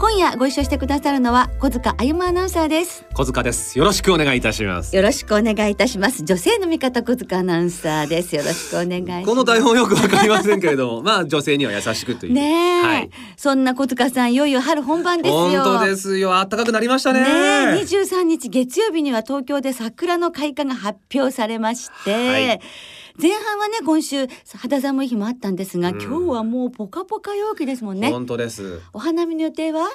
今夜ご一緒してくださるのは小塚あゆまアナウンサーです。小塚です。よろしくお願いいたします。よろしくお願いいたします。女性の味方小塚アナウンサーです。よろしくお願いします。この台本よくわかりませんけれども。まあ女性には優しくという。ねえ、はい、そんな小塚さんいよいよ春本番ですよ。本当ですよ。暖かくなりましたね。ねえ。23日月曜日には東京で桜の開花が発表されまして、はい前半はね今週肌寒い日もあったんですが、うん。今日はもうポカポカ陽気ですもんね。本当です。お花見の予定は？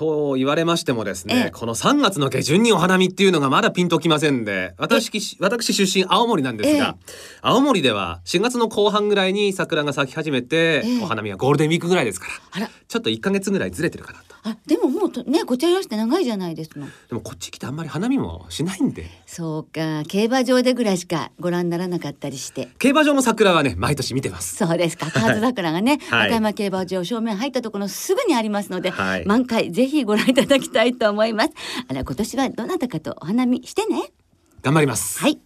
と言われましてもですええ。ねこの3月の下旬にお花見っていうのがまだピンときませんで私私出身青森なんですが、青森では4月の後半ぐらいに桜が咲き始めて、ええ。お花見はゴールデンウィークぐらいですからあら。ちょっと1ヶ月ぐらいずれてるかなと。あでももうとねこちらいらして長いじゃないですのでもこっち来てあんまり花見もしないんで。そうか。競馬場でぐらいしかご覧にならなかったりして。競馬場の桜はね毎年見てます。そうですか。河津桜がね、はい。中山競馬場正面入ったところすぐにありますので、はい。満開ぜひご覧いただきたいと思います。あら今年はどなたかとお花見してね。頑張ります。はい。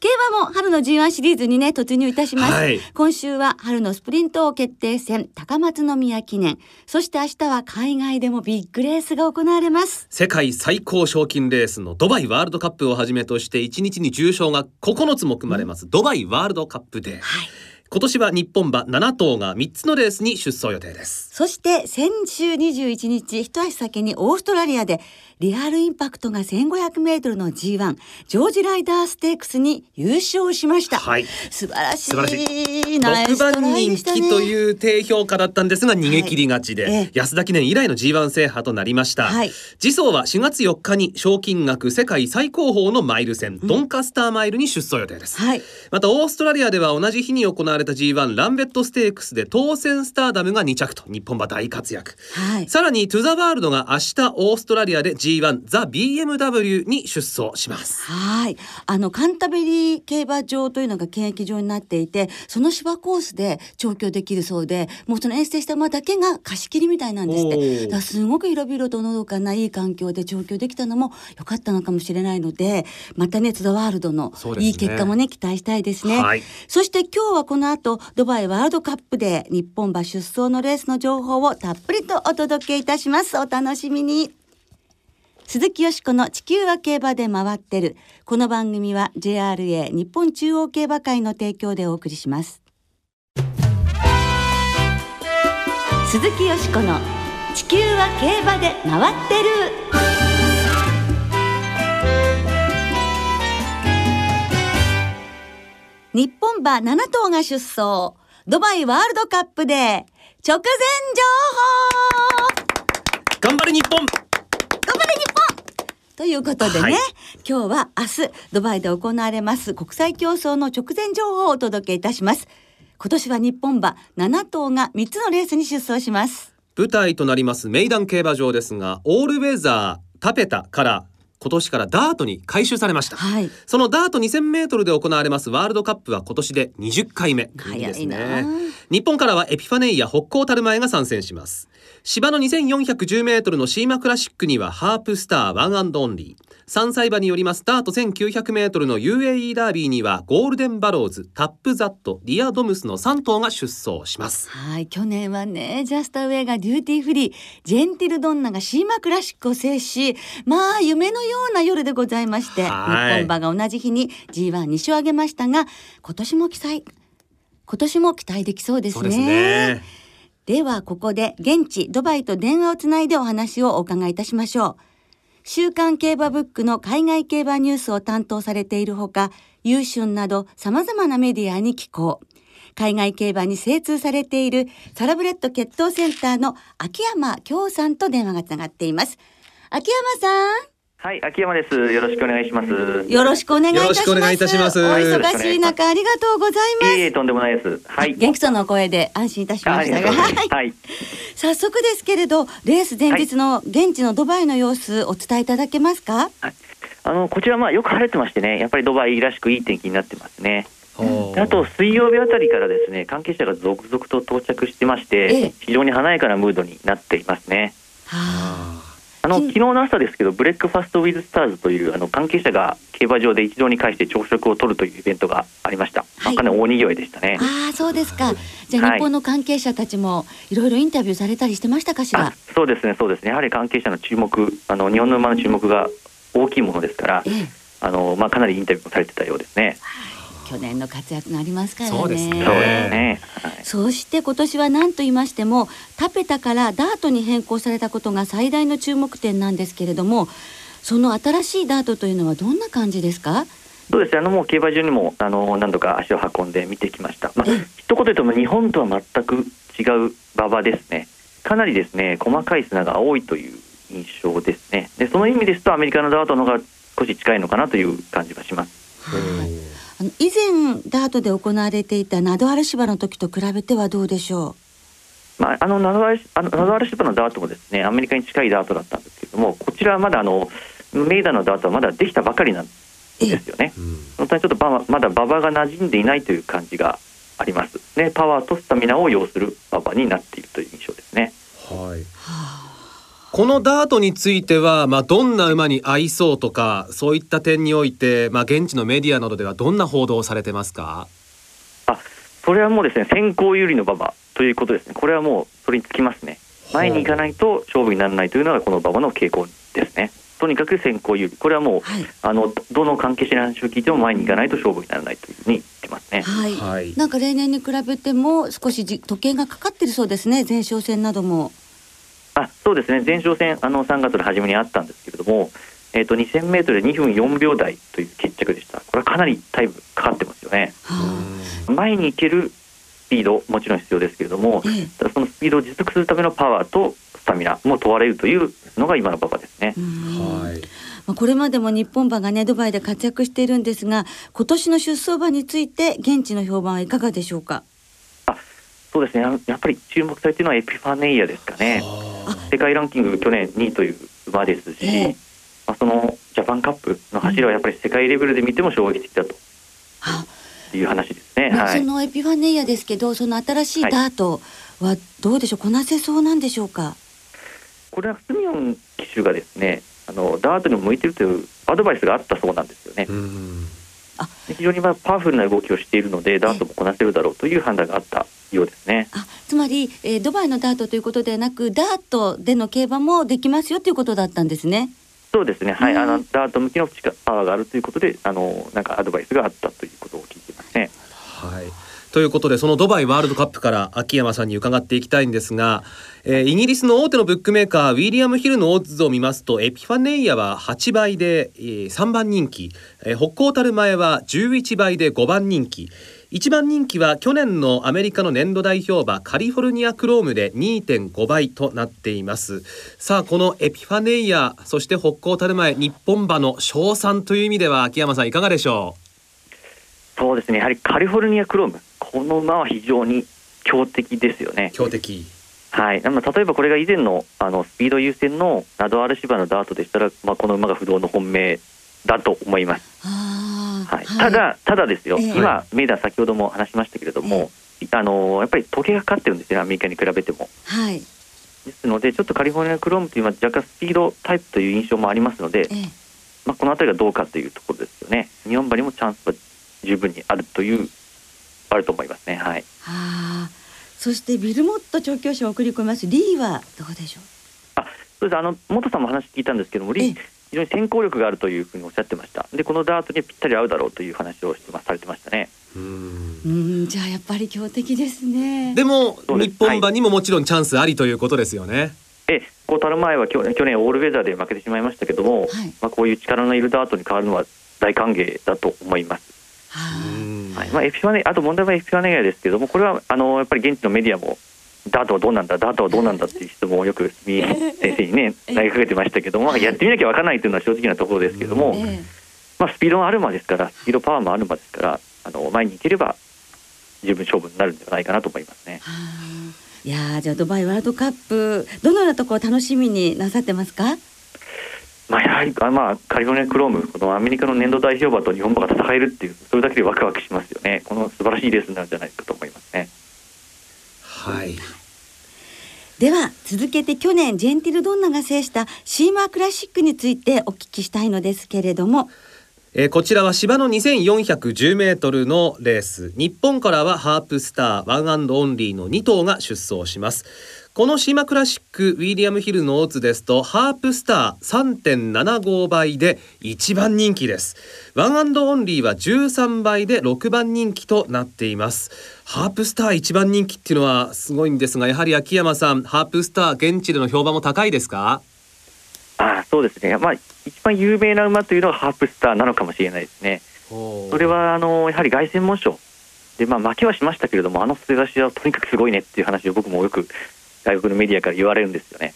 競馬も春の G1 シリーズにね突入いたします、はい。今週は春のスプリント王決定戦高松宮記念。そして明日は海外でもビッグレースが行われます。世界最高賞金レースのドバイワールドカップをはじめとして1日に重賞が9つも組まれます、ドバイワールドカップで。はい今年は日本馬7頭が3つのレースに出走予定です。そして先週21日一足先にオーストラリアでリアルインパクトが1500メートルの G1 ジョージライダーステークスに優勝しました。はい。素晴らしい。ナイ6ストラ番人イでしたね。気という低評価だったんですが逃げ切りがちで、はい。ええ。安田記念以来の G1 制覇となりました、はい。次走は4月4日に賞金額世界最高峰のマイル戦、ドンカスターマイルに出走予定です、はい。またオーストラリアでは同じ日に行われた G1 ランベットステークスで当選スターダムが2着と日本馬大活躍。はい。さらにトゥザワールドが明日オーストラリアで G1 ザ BMW に出走しますはい。あの、カンタベリー競馬場というのが検疫場になっていて、その芝コースで調教できるそうで、もうその遠征した馬だけが貸し切りみたいなんですって。だすごく広々とのどかないい環境で調教できたのも良かったのかもしれないので、またね、ツダワールドのいい結果もね、期待したいですね。はいそして今日はこの後、ドバイワールドカップで日本馬出走のレースの情報をたっぷりとお届けいたします。お楽しみに。鈴木よしこの地球は競馬で回ってる。この番組は JRA 日本中央競馬会の提供でお送りします。鈴木よしこの地球は競馬で回ってる。日本馬7頭が出走。ドバイワールドカップで直前情報頑張れ日本頑張れ日本ということでね、はい。今日は明日ドバイで行われます国際競争の直前情報をお届けいたします。今年は日本馬7頭が3つのレースに出走します。舞台となりますメイダン競馬場ですがオールウェザータペタから今年からダートに改修されました、はい。そのダート2000メートルで行われますワールドカップは今年で20回目。ね。日本からはエピファネイアホッコータルマエが参戦します芝の2410メートルのシーマクラシックにはハープスターワンアンドオンリー。3歳馬によりますダート1900メートルの UAE ダービーにはゴールデンバローズタップザットリアドムスの3頭が出走します。はい去年はねジャスタウェイがデューティーフリージェンティルドンナがシーマクラシックを制しまあ夢のような夜でございまして日はい。本馬が同じ日に G12 勝を挙げましたが今年も期待今年も期待できそうですね。そうではここで現地ドバイと電話をつないでお話をお伺いいたしましょう。週刊競馬ブックの海外競馬ニュースを担当されているほか優春など様々なメディアに寄稿。海外競馬に精通されているサラブレッド血統センターの秋山京さんと電話がつながっています。秋山さん。はい、秋山です。よろしくお願いします。よろしくお願いいたします。よろしくお願いいたしますお忙しい中ありがとうございます。いえとんでもないです。はい。元気そうな声で安心いたしましたが、はいはい。早速ですけれど、レース前日の現地のドバイの様子お伝えいただけますか？あの、こちら、まあ、よく晴れてましてね、やっぱりドバイらしくいい天気になってますね。あと、水曜日あたりからですね、関係者が続々と到着してまして、ええ非常に華やかなムードになっていますね。はあ、あの、うん昨日の朝ですけど、ブレックファストウィズスターズという、あの、関係者が競馬場で一堂に会して朝食を取るというイベントがありました。まはいあかなり大にぎわいでしたね。ああ、そうですか。じゃあ、はい日本の関係者たちもいろいろインタビューされたりしてましたかしら？あ。そうですね、そうですね。やはり関係者の注目、あの、日本の馬の注目が大きいものですからえ、え、あの、まあ、かなりインタビューもされてたようですね。去年の活躍がありますからね。そうですねそうですね。はいそして今年は何と言いましてもタペタからダートに変更されたことが最大の注目点なんですけれどもその新しいダートというのはどんな感じですか？そうですね。あのもう競馬場にもあの何度か足を運んで見てきました。まあええ一言で言っても日本とは全く違う馬場ですね。かなりですね細かい砂が多いという印象ですね。でその意味ですとアメリカのダートの方が少し近いのかなという感じがします。以前ダートで行われていたナドアル芝の時と比べてはどうでしょまあ、あのナドアルあのナドアルシップのダートもですねアメリカに近いダートだったんですけれどもこちらはまだあのメイダーのダートはまだできたばかりなんですよね。うん本当にちょっとバまだ馬場が馴染んでいないという感じがあります。ね、パワーとスタミナを要する馬場になっているという印象ですね。はい。う、はこのダートについては、まあ、どんな馬に合いそうとかそういった点において、まあ、現地のメディアなどではどんな報道をされてますか？あ、それはもうですね、先行有利の馬場ということですね。これはもうそれにつきますね。前に行かないと勝負にならないというのがこの馬場の傾向ですね。とにかく先行有利。これはもう、はいあのどどの関係者に話を聞いても前に行かないと勝負にならないというふうに言ってますね。はい、はいなんか例年に比べても少しじ時計がかかってるそうですね前哨戦などもあそうですね。前哨戦あの3月の初めにあったんですけれども、えー、と 2000m で2分4秒台という決着でした。これはかなりタイムかかってますよね。は前に行けるスピードもちろん必要ですけれどもあ、ええ。ただそのスピードを持続するためのパワーとスタミナも問われるというのが今の馬場ですね。うん。はい。まあ、これまでも日本馬がねドバイで活躍しているんですが今年の出走馬について現地の評判はいかがでしょうか？そうですね。あやっぱり注目されているのはエピファネイアですかね。あ世界ランキング去年2位という馬ですし、ええ。まあ、そのジャパンカップの走りはやっぱり世界レベルで見ても衝撃的だとあいう話ですね。まあそはい、のエピファネイアですけどその新しいダートはどうでしょう？こなせそうなんでしょうか？これはスミヨン騎手がですねあのダートにも向いているというアドバイスがあったそうなんですよね。非常にまあパワフルな動きをしているのでダートもこなせるだろうという判断があったようですね。あつまり、えードバイのダートということではなくダートでの競馬もできますよということだったんですね。そうですね、はい、うんあのダート向きのパワーがあるということであのなんかアドバイスがあったということを聞いてますね。はい。ということでそのドバイワールドカップから秋山さんに伺っていきたいんですが、えーイギリスの大手のブックメーカーウィリアム・ヒルのオッズを見ますとエピファネイアは8倍で、えー3番人気、えー北高たる前は11倍で5番人気1番人気は去年のアメリカの年度代表馬カリフォルニアクロームで2.5倍となっています。さあこのエピファネイアそして北高たる前日本馬の賞賛という意味では秋山さんいかがでしょそうですね、やはりカリフォルニアクローム、この馬は非常に強敵ですよね。う。強敵。はい、まあ例えばこれが以前のあのスピード優先のナドアル芝のダートでしたら、まあ、この馬が不動の本命だと思います。はい、ただ、ただですよ、ええ。今、メイダー先ほども話しましたけれども、あのやっぱり時計がかかってるんですよね、アメリカに比べても。はい、ですので、ちょっとカリフォルニアクロームというのは若干スピードタイプという印象もありますので、ええ。まあ、この辺りがどうかというところですよね。日本馬にもチャンスは十分にあるという、あると思いますね。はい。あー。そしてビルモット調教師を送り込みます。リーはどうでしょう？あそうです。あの元さんも話聞いたんですけども、リええ。ー非常に先行力があるというふうにおっしゃってました。で、このダートにぴったり合うだろうという話をしてまされてましたね。うんうんじゃあやっぱり強敵ですねでも日本馬にももちろんチャンスありということですよね。えこうたる前は去年去年オールウェザーで負けてしまいましたけども、はいまあ、こういう力のいるダートに変わるのは大歓迎だと思います。はいまあ、エピファネあと問題はエピファネアですけどもこれはあのやっぱり現地のメディアもダートはどうなんだ、ダートはどうなんだっていう質問をよく三重先生にね、投げかけてましたけども、まあ、やってみなきゃ分からないというのは正直なところですけども、ええまあ、スピードがある馬ですから、スピードパワーもある馬ですから、あの前に行ければ、十分勝負になるんではないかなと思いますね。はあいやーじゃあドバイワールドカップどのようなところを楽しみになさってますか？まあ、やはり、あまあ、カリフォルニアクローム、このアメリカの年度代表馬と日本馬が戦えるっていう、それだけでワクワクしますよね。この素晴らしいレースになるんじゃないかと思いますね。はい。では続けて去年ジェンティルドンナが制したシーマークラシックについてお聞きしたいのですけれども。えーこちらは芝の2410メートルのレース。日本からはハープスターワンアンドオンリーの2頭が出走しますこのシーマクラシックウィリアムヒルのオッズですとハープスター3.75倍で1番人気です。ワンアンドオンリーは13倍で6番人気となっています。ハープスター1番人気っていうのはすごいんですがやはり秋山さんハープスター現地での評判も高いですか？ああそうですね、まあ、一番有名な馬というのはハープスターなのかもしれないですね。それはあのやはり凱旋門賞で、まあ、負けはしましたけれども、あの末頭はとにかくすごいねっていう話を僕もよく外国のメディアから言われるんですよね。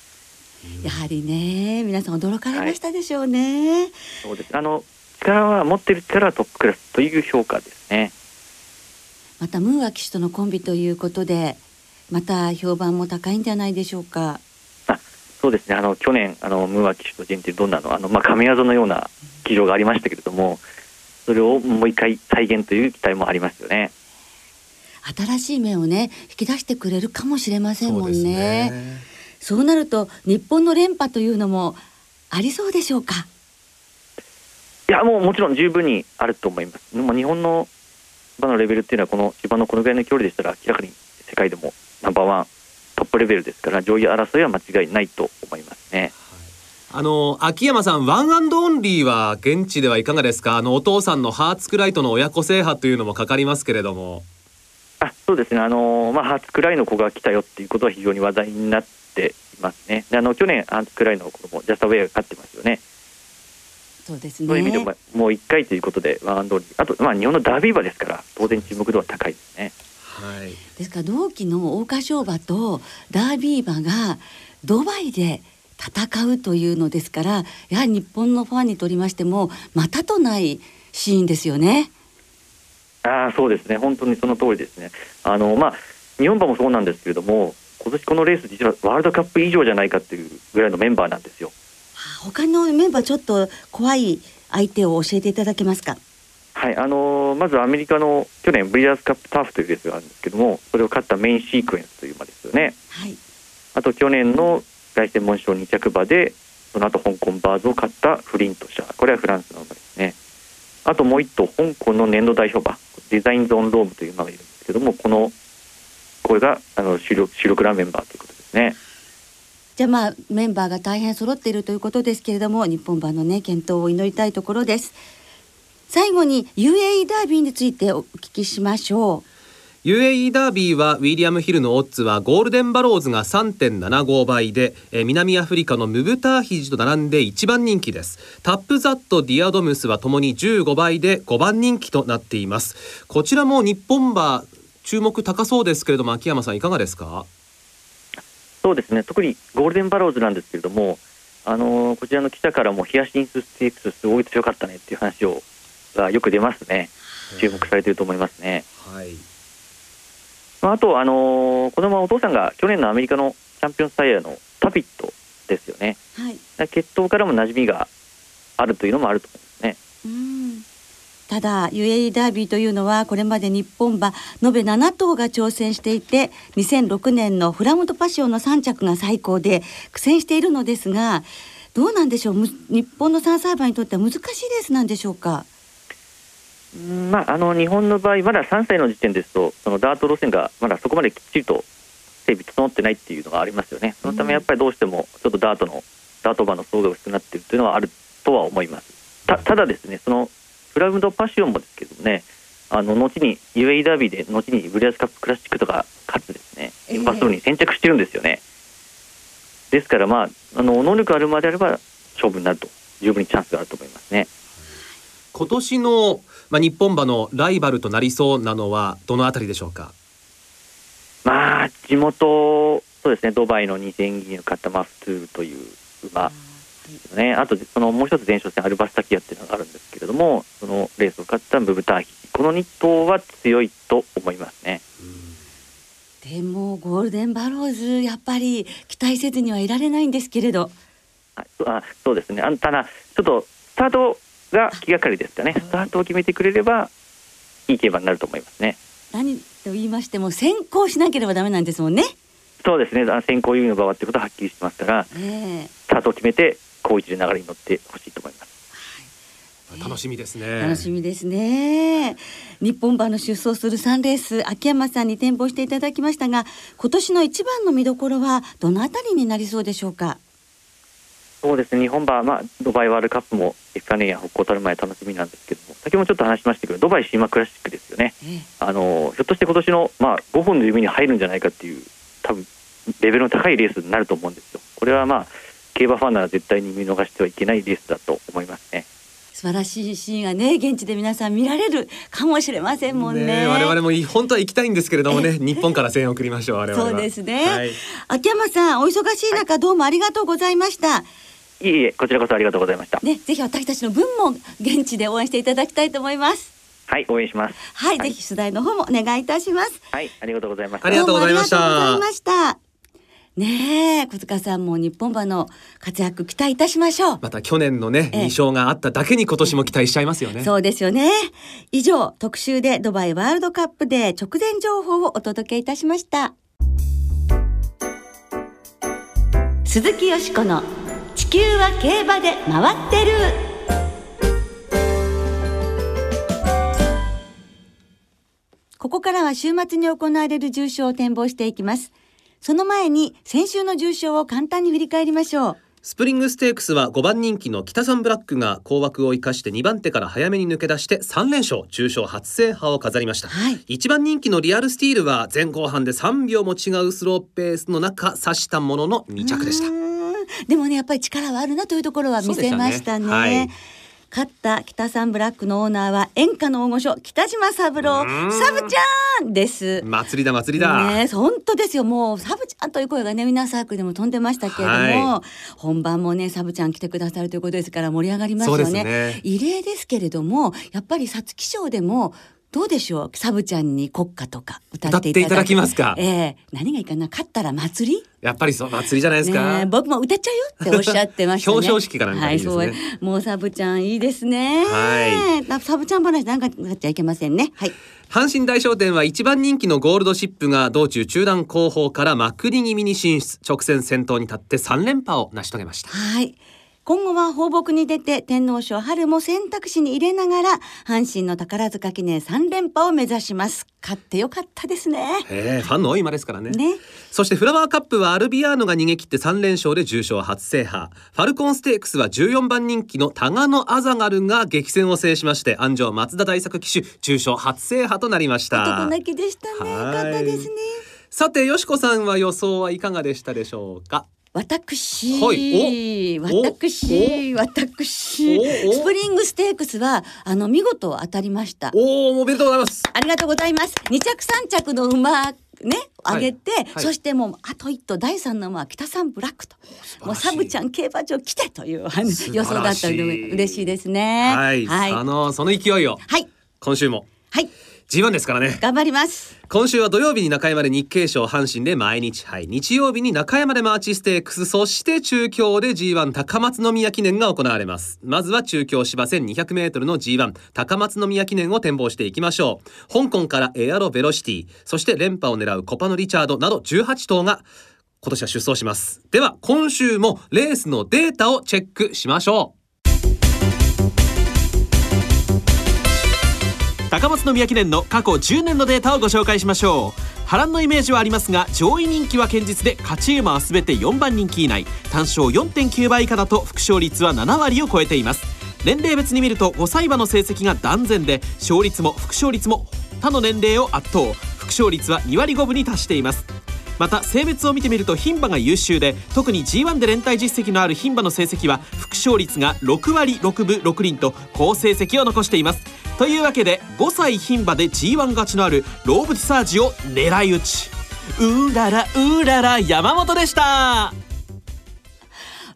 やはりね皆さん驚かれましたでしょうね、そうですあの力は持ってる力はトップクラスという評価ですね。またムーア騎手とのコンビということでまた評判も高いんじゃないでしょうかあそうですねあの去年あのムーア騎手とジェンティルドンナの？あの、まあ、神業のような騎乗がありましたけれどもそれをもう一回再現という期待もありますよね。新しい面をね引き出してくれるかもしれませんもんそうね。そうなると日本の連覇というのもありそうでしょうか？いやもうもちろん十分にあると思います。でも日本の馬のレベルっていうのはこの芝のこのぐらいの距離でしたら明らかに世界でもナンバーワントップレベルですから上位争いは間違いないと思いますね。あの秋山さんワンアンドオンリーは現地ではいかがですか？あのお父さんのハーツクライとの親子制覇というのもかかりますけれども。あそうですね、あのまあ、ハーツクライの子が来たよっていうことは非常に話題になっていますね。であの去年、ハーツクライの子供ジャスタウェイが勝ってますよね。そうですねそういう意味でも、もう1回ということで、ワンアンドあと、まあ、日本のダービー馬ですから、当然注目度は高いですね。はいですから同期の桜花賞馬とダービー馬がドバイで戦うというのですからやはり日本のファンにとりましてもまたとないシーンですよね。ああそうですね、本当にその通りですね。あのまあ、日本馬もそうなんですけれども、今年このレース、実はワールドカップ以上じゃないかっていうぐらいのメンバーなんですよ。はあ他のメンバーちょっと怖い相手を教えていただけますか？はいあのまずアメリカの去年、ブリザーズカップターフというレースがあるんですけども、それを勝ったメインシークエンスという馬ですよね。はい。あと去年の凱旋門賞2着馬で、その後香港バーズを勝ったフリント社、これはフランスの馬ですね。あともう一頭、香港の年度代表馬、デザインゾーンロームという馬がいるんですけども、この、これがあの主力主力ラメンバーということですね。じゃあまあメンバーが大変揃っているということですけれども日本馬のね健闘を祈りたいところです。最後に UAE ダービーについてお聞きしましょう。UAE ダービーはウィリアムヒルのオッズはゴールデンバローズが3.75倍で、えー南アフリカのムブターヒジと並んで1番人気です。タップザットディアドムスはともに15倍で5番人気となっています。こちらも日本馬注目高そうですけれども秋山さんいかがですか？そうですね、特にゴールデンバローズなんですけれども、あのこちらの記者からもヒヤシンスステークスすごい強かったねっていう話をがよく出ますね。注目されていると思いますね。はいまあ、あと、あのこのままお父さんが去年のアメリカのチャンピオンサイヤーのタピットですよね。はい。血統からも馴染みがあるというのもあると思いますね。うんただ UAE ダービーというのはこれまで日本馬延べ7頭が挑戦していて2006年のフラムドパシオンの3着が最高で苦戦しているのですがどうなんでしょう？む日本の3歳馬にとっては難しいレースなんでしょうか？うんまあ、あの日本の場合、まだ3歳の時点ですと、そのダート路線がまだそこまできっちりと整備整ってないっていうのがありますよね。そのためやっぱりどうしてもちょっとダートのダート馬の層が薄くなっているというのはあるとは思います。たただですね、そのフラムドパシオンもですけどもね、あの後に UAE ダービーで後にブリアスカップクラシックとか勝つですね、ええ一発走に先着してるんですよね。ですからまああの能力あるまであれば勝負になると十分にチャンスがあると思いますね。今年の、まあ、日本馬のライバルとなりそうなのはどのあたりでしょうか？まあ地元そうですねドバイの2000銀を買ったマフトゥールという馬ですね。あとそのもう一つ前哨戦アルバスタキアっていうのがあるんですけれどもそのレースを勝ったブブターヒ。この2頭は強いと思いますね。でもゴールデンバローズやっぱり期待せずにはいられないんですけれど。ああそうですね。あただちょっとスタートが気がかりですかね。スタートを決めてくれればいい競馬になると思いますね。何と言いましても先行しなければダメなんですもんね。そうですね。あ先行優位の馬場ってことははっきりしてますからえスタートを決めて好位置で流れに乗ってほしいと思います。楽しみですね。え楽しみですね。日本馬の出走する3レース秋山さんに展望していただきましたが今年の一番の見どころはどのあたりになりそうでしょうか？そうですね日本馬、まあ、ドバイワールドカップもエフカネや北高たる前楽しみなんですけども先ほどもちょっと話しましたけどドバイシーマクラシックですよねええあのひょっとして今年の、まあ、5本の指に入るんじゃないかっていう多分レベルの高いレースになると思うんですよこれはまあ競馬ファンなら絶対に見逃してはいけないレースだと思いますね素晴らしいシーンがね現地で皆さん見られるかもしれませんもんね。ね我々も本当は行きたいんですけれどもね日本から声援を送りましょう我々はそうですね、はい秋山さんお忙しい中どうもありがとうございました。いえいえこちらこそありがとうございましたねぜひ私たちの分も現地で応援していただきたいと思います。はい応援しますはい、ぜひ取材の方もお願いいたします。はいありがとうございましたありがとうございましたどうもありがとうございました。ねえ小塚さんも日本馬の活躍期待いたしましょう。また去年のねええ2勝があっただけに今年も期待しちゃいますよねそうですよね。以上、特集でドバイワールドカップで直前情報をお届けいたしました。鈴木よしこの地球は競馬で回ってる。ここからは週末に行われる重賞を展望していきます。その前に先週の重賞を簡単に振り返りましょう。スプリングステークスは5番人気の北サンブラックが高枠を生かして2番手から早めに抜け出して3連勝重賞初制覇を飾りました、はい1番人気のリアルスティールは前後半で3秒も違うスローペースの中差したものの2着でしたでもねやっぱり力はあるなというところは見せましたね。勝った北サンブラックのオーナーは演歌の大御所北島三郎。うん。サブちゃんです。祭りだ祭りだ、ね、本当ですよ。もうサブちゃんという声がねウィナーサークルでも飛んでましたけれども、は本番もねサブちゃん来てくださるということですから盛り上がりますよね。ね。異例ですけれどもやっぱり皐月賞でもどうでしょう？サブちゃんに国歌とか歌っていただきますか？ええ。何がいいかな？勝ったら祭り？やっぱりそう祭りじゃないですか、僕も歌っちゃうよっておっしゃってましたね。表彰式かなんかいいですね。はい、もうサブちゃんいいですね。はサブちゃん話なんかなっちゃいけませんね。はい。阪神大商店は1番人気のゴールドシップが道中中段後方からまくり気味に進出。直線先頭に立って3連覇を成し遂げました。はい。今後は放牧に出て天皇賞春も選択肢に入れながら阪神の宝塚記念3連覇を目指します。勝ってよかったですね。ええファンの多い馬ですからねね。そしてフラワーカップはアルビアーノが逃げ切って3連勝で重賞初制覇ファルコンステークスは14番人気のタガノアザガルが激戦を制しまして安城松田大作騎手重賞初制覇となりました男泣きでしたね。よはいかったですね。さてよしこさんは予想はいかがでしたでしょうか？私、はい。お。私、私、スプリングステークスはあの見事当たりました。おおおめでとうございます。ありがとうございます。二着三着の馬ね上げて、はい。そしてもうあと一頭第三の馬は北三ブラックと。もうサブちゃん競馬場来てという予想だったので嬉しいですね。はい、はい、あのその勢いをはい、今週も。はい、G1 ですからね。頑張ります。今週は土曜日に中山で日経賞阪神で毎日杯日曜日に中山でマーチステークスそして中京で G1 高松宮記念が行われます。まずは中京芝 1200m の G1 高松宮記念を展望していきましょう。香港からエアロベロシティそして連覇を狙うコパノリチャードなど18頭が今年は出走します。では今週もレースのデータをチェックしましょう高松宮記念の過去10年のデータをご紹介しましょう。波乱のイメージはありますが上位人気は堅実で勝ち馬は全て4番人気以内。単勝4.9倍以下だと副勝率は7割を超えています。年齢別に見ると5歳馬の成績が断然で勝率も副勝率も他の年齢を圧倒。副勝率は2割5分に達しています。また性別を見てみると牝馬が優秀で特に G1 で連帯実績のある牝馬の成績は副勝率が6割6分6厘と好成績を残しています。というわけで5歳牝馬で G1 勝ちのあるローブ・ディサージを狙い撃ちうららうらら山本でした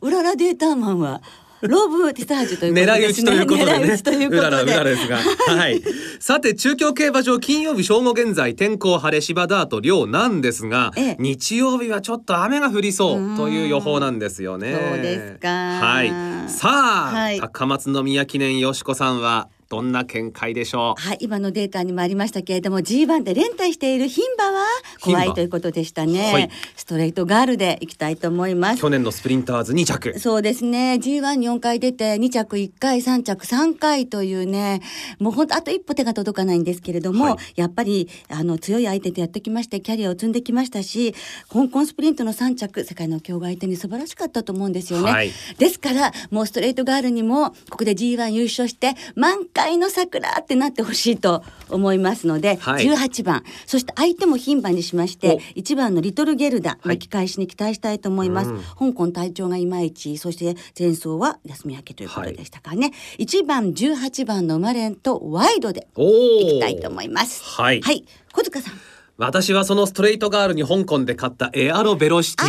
うららデータマンはロブティサージュということ狙い撃ちということでね。ということうららうらで。ですが。はい。さて、中京競馬場金曜日正午現在、天候晴れ芝ダート量なんですが、ええ日曜日はちょっと雨が降りそうという予報なんですよね。そうですかはい。さあ、はい高松宮記念よしこさんはどんな見解でしょう？はい、今のデータにもありましたけれども G1 で連帯している牝馬は怖いということでしたね、はい。ストレートガールでいきたいと思います。去年のスプリンターズ2着。そうですね。G14 回出て2着1回3着3回というねもうほんとあと一歩手が届かないんですけれども、はい。やっぱりあの強い相手とやってきましてキャリアを積んできましたし香港スプリントの3着世界の強豪相手に素晴らしかったと思うんですよね、はい。ですからもうストレートガールにもここで G1 優勝して満開の桜ってなってほしいと思いますので、はい。18番。そして相手も牝馬にしましてお。1番のリトルゲルダはい。巻き返しに期待したいと思います、うん。香港体調がいまいちそして前走は休み明けということでしたからね、1番18番の生まれんとワイドで。いきたいと思います。はい。はい。小塚さん私はそのストレートガールに香港で勝ったエアロベロシティ。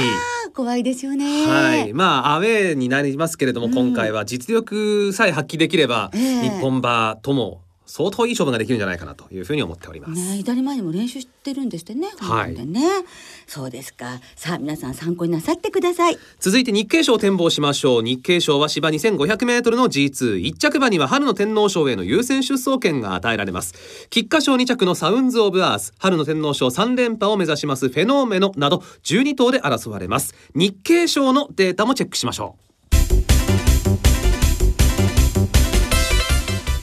怖いですよね。はい、まあアウェーになりますけれども、うん。今回は実力さえ発揮できれば、ええ。日本馬とも相当いい勝負ができるんじゃないかなというふうに思っております。ね、左前にも練習してるんですってね。はい。そうですか。さあ、皆さん参考になさってください。続いて日経賞を展望しましょう日経賞は芝 2500m の G21 着馬には春の天皇賞への優先出走権が与えられます菊花賞2着のサウンズ・オブ・アース春の天皇賞3連覇を目指しますフェノーメノなど12頭で争われます日経賞のデータもチェックしましょ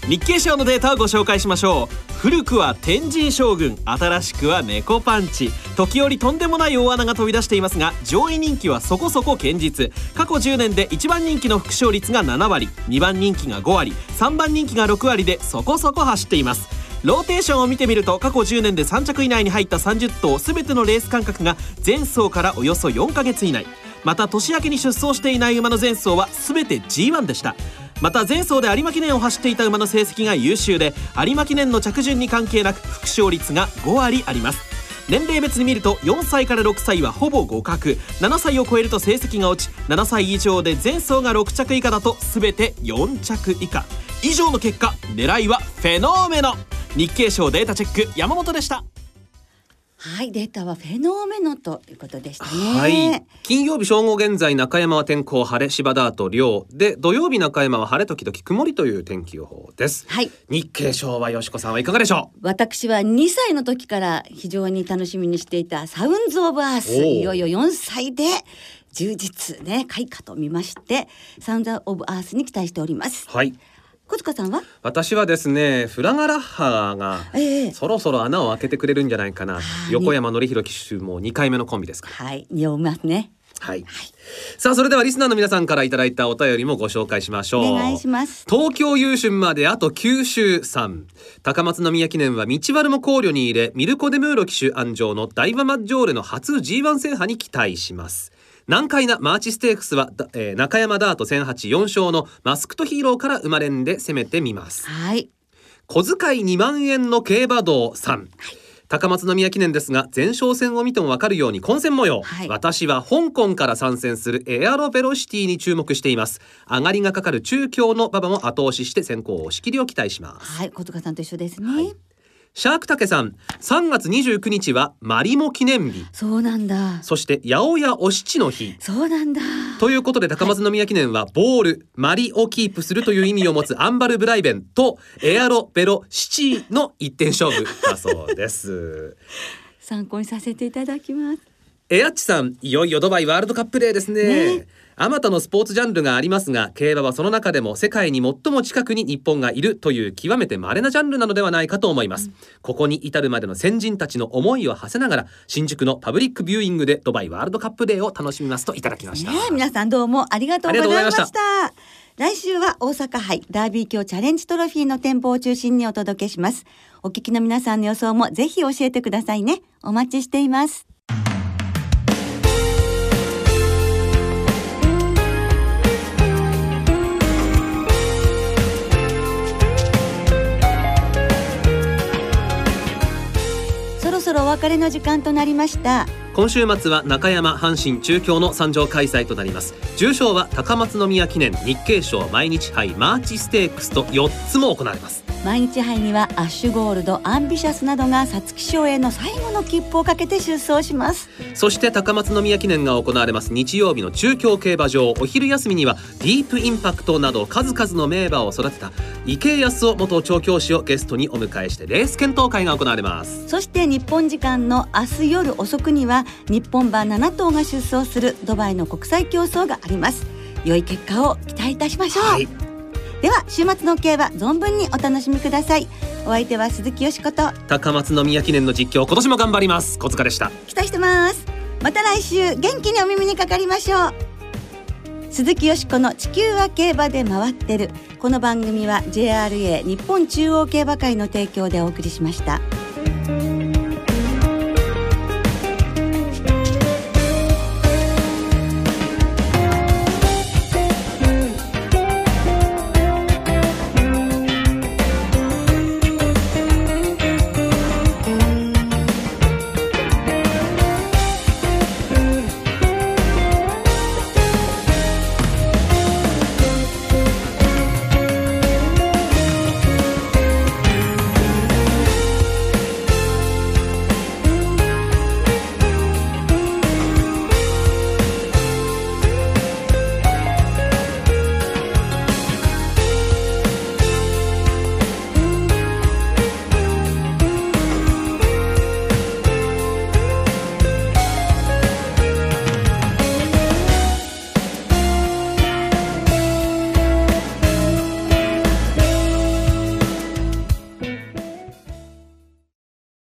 日経賞のデータをご紹介しましょう。古くは天神将軍新しくは猫パンチ。時折とんでもない大穴が飛び出していますが上位人気はそこそこ堅実。過去10年で1番人気の副勝率が7割2番人気が5割3番人気が6割でそこそこ走っています。ローテーションを見てみると過去10年で3着以内に入った30頭全てのレース間隔が前走からおよそ4ヶ月以内。また年明けに出走していない馬の前走は全て G1 でした。また前走で有馬記念を走っていた馬の成績が優秀で有馬記念の着順に関係なく副勝率が5割あります。年齢別に見ると4歳から6歳はほぼ互角。7歳を超えると成績が落ち7歳以上で前走が6着以下だと全て4着以下。以上の結果狙いはフェノーメノ。日経賞データチェック山本でした。はい、データはフェノーメノということでしたうね。はい金曜日正午現在中山は天候晴れ芝ダート良で土曜日中山は晴れ時々曇りという天気予報です。はい。日経賞はよしこさんはいかがでしょう？私は2歳の時から非常に楽しみにしていたサウンズ・オブ・アースいよいよ4歳で充実ね開花と見ましてサウンズ・オブ・アースに期待しております。はい小塚さんは？私はですねフラガラッハがええ。そろそろ穴を開けてくれるんじゃないかな。はい。横山典弘騎手も2回目のコンビですから。はい。匂いますね。はい、さあそれではリスナーの皆さんからいただいたお便りもご紹介しましょう。お願いします。東京優春まであと9週3高松宮記念は道悪も考慮に入れミルコ・デムーロ騎手安城のダイワマッジョーレの初 G1 制覇に期待します難解なマーチステークスは、だえー中山ダート108,4勝のマスクトヒーローから生まれんで攻めてみます。はい。小遣い2万円の競馬道3、高松宮記念ですが前哨戦を見ても分かるように混戦模様、はい。私は香港から参戦するエアロベロシティに注目しています。上がりがかかる中京の馬場も後押しして先行押し切りを期待します。はい。小塚さんと一緒ですね、はいシャークタケさん3月29日はマリモ記念日。そうなんだ。そして八百屋お七の日。そうなんだ。ということで高松宮記念はボール、マリをキープするという意味を持つアンバルブライベンとエアロベロシチーの一点勝負。だそうです。参考にさせていただきます。エアッチさんいよいよドバイワールドカップデーですね。ねあまたのスポーツジャンルがありますが競馬はその中でも世界に最も近くに日本がいるという極めて稀なジャンルなのではないかと思います、ここに至るまでの先人たちの思いを馳せながら新宿のパブリックビューイングでドバイワールドカップデーを楽しみますといただきました、ねえ皆さんどうもありがとうございました。来週は大阪杯ダービー卿チャレンジトロフィーの展望を中心にお届けします。お聞きの皆さんの予想もぜひ教えてくださいね。お待ちしていますそろお別れの時間となりました。今週末は中山阪神中京の参上開催となります。重賞は高松宮記念日経賞毎日杯マーチステークスと4つも行われます。毎日杯にはアッシュゴールドアンビシャスなどが皐月賞への最後の切符をかけて出走します。そして高松宮記念が行われます日曜日の中京競馬場お昼休みにはディープインパクトなど数々の名馬を育てた池江康夫元調教師をゲストにお迎えしてレース検討会が行われます。そして日本時間の明日夜遅くには日本馬7頭が出走するドバイの国際競争があります。良い結果を期待いたしましょう、はいでは週末の競馬存分にお楽しみください。お相手は鈴木よしこと。高松宮記念の実況今年も頑張ります。小塚でした。期待してます。また来週元気にお耳にかかりましょう。鈴木よしこの地球は競馬で回ってる。この番組は JRA 日本中央競馬会の提供でお送りしました。